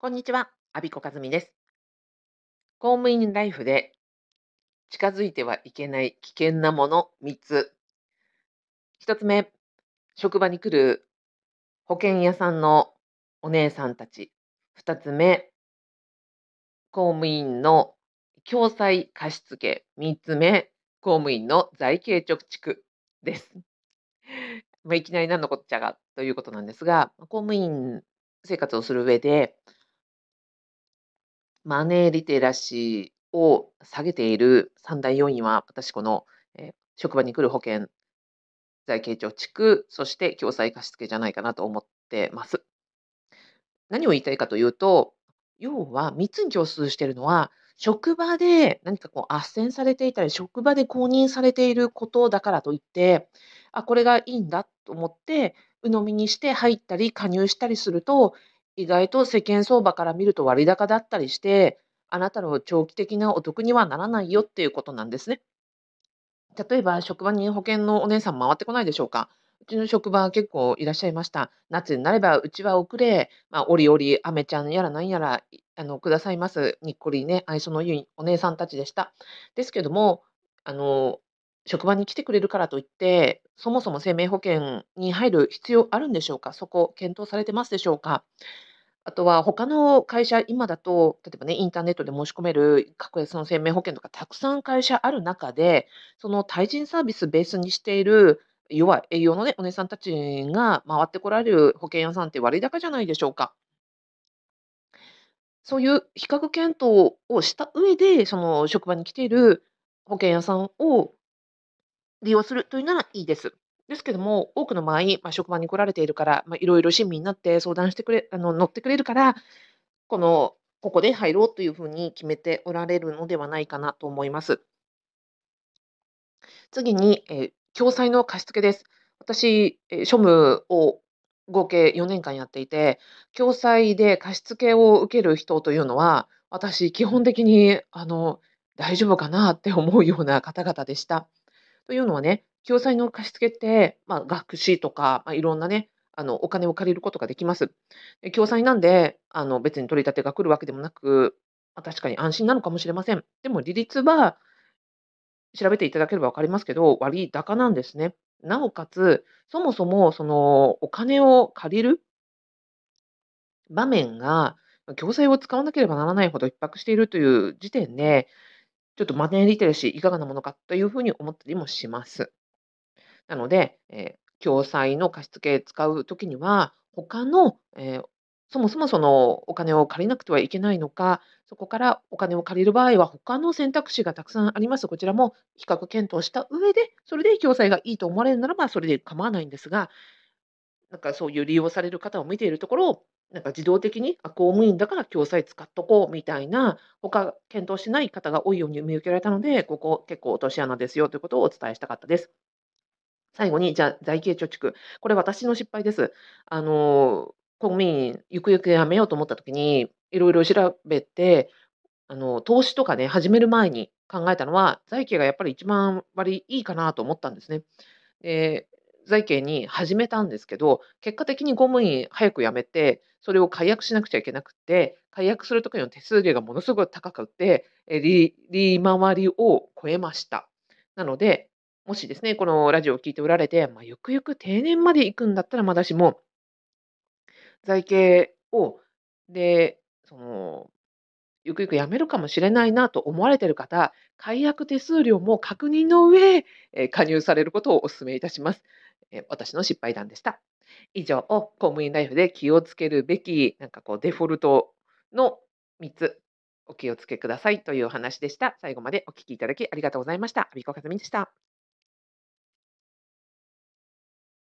こんにちは、アビコカズミです。公務員ライフで近づいてはいけない危険なもの3つ。1つ目、職場に来る保険屋さんのお姉さんたち。2つ目、公務員の共済貸付。3つ目、公務員の財形貯蓄です。まあ、いきなり何のこっちゃがということなんですが、公務員生活をする上で、マネーリテラシーを下げている三大要因は、私この、えー、職場に来る保険、財形貯蓄、そして共済貸付じゃないかなと思ってます。何を言いたいかというと、要は3つに共通しているのは、職場で何かこう斡旋されていたり、職場で公認されていることだからといって、あ、これがいいんだと思って、鵜呑みにして入ったり加入したりすると、意外と世間相場から見ると割高だったりして、あなたの長期的なお得にはならないよっていうことなんですね。例えば、職場に保険のお姉さん回ってこないでしょうか。うちの職場結構いらっしゃいました。夏になればうちは遅れ、まあ、おりおり、アメちゃんやらなんやら、あの、くださいます。にっこりね、愛想のいいお姉さんたちでした。ですけども、あの、職場に来てくれるからといって、そもそも生命保険に入る必要あるんでしょうか？そこ、検討されてますでしょうか？あとは他の会社、今だと、例えばね、インターネットで申し込める格安の生命保険とかたくさん会社ある中で、その対人サービスベースにしている、要は営業のね、お姉さんたちが回ってこられる保険屋さんって割高じゃないでしょうか。そういう比較検討をした上で、その職場に来ている保険屋さんを利用するというならいいです。ですけども、多くの場合、まあ、職場に来られているから、まあ、いろいろ親身になって相談してくれ、あの乗ってくれるから、この、ここで入ろうというふうに決めておられるのではないかなと思います。次に、えー、共済の貸付です。私、えー、庶務を合計4年間やっていて、共済で貸付を受ける人というのは、私、基本的にあの大丈夫かなって思うような方々でした。というのはね、共済の貸付って、まあ、学資とか、まあ、いろんなね、あの、お金を借りることができます。で共済なんで、あの、別に取り立てが来るわけでもなく、まあ、確かに安心なのかもしれません。でも、利率は、調べていただければ分かりますけど、割高なんですね。なおかつ、そもそも、その、お金を借りる場面が、共済を使わなければならないほど逼迫しているという時点で、ちょっとマネーリテラシーいかがなものかというふうに思ったりもします。なので、えー、共済の貸付使うときには、他の、えー、そもそもそのお金を借りなくてはいけないのか、そこからお金を借りる場合は他の選択肢がたくさんあります。こちらも比較検討した上で、それで共済がいいと思われるならば、それで構わないんですが、なんかそういう利用される方を見ているところ、なんか自動的に、あ、公務員だから共済使っとこうみたいな、他検討しない方が多いように見受けられたので、ここ結構落とし穴ですよということをお伝えしたかったです。最後に、じゃあ、財形貯蓄。これ私の失敗です。あの、公務員、ゆくゆく辞めようと思った時に、いろいろ調べて、あの、投資とかね、始める前に考えたのは、財形がやっぱり一番割いいかなと思ったんですね。財形に始めたんですけど、結果的に公務員早く辞めて、それを解約しなくちゃいけなくて、解約する時の手数料がものすごく高くて、利利回りを超えました。なので、もしですね、このラジオを聞いておられて、まあ、ゆくゆく定年まで行くんだったらまだしも、財形を、で、その、ゆくゆく辞めるかもしれないなと思われている方、解約手数料も確認の上、え加入されることをお勧めいたします。え私の失敗談でした。以上を、公務員ライフで気をつけるべき、なんかこう、デフォルトの3つ、お気をつけくださいというお話でした。最後までお聞きいただきありがとうございました。アビコカズミでした。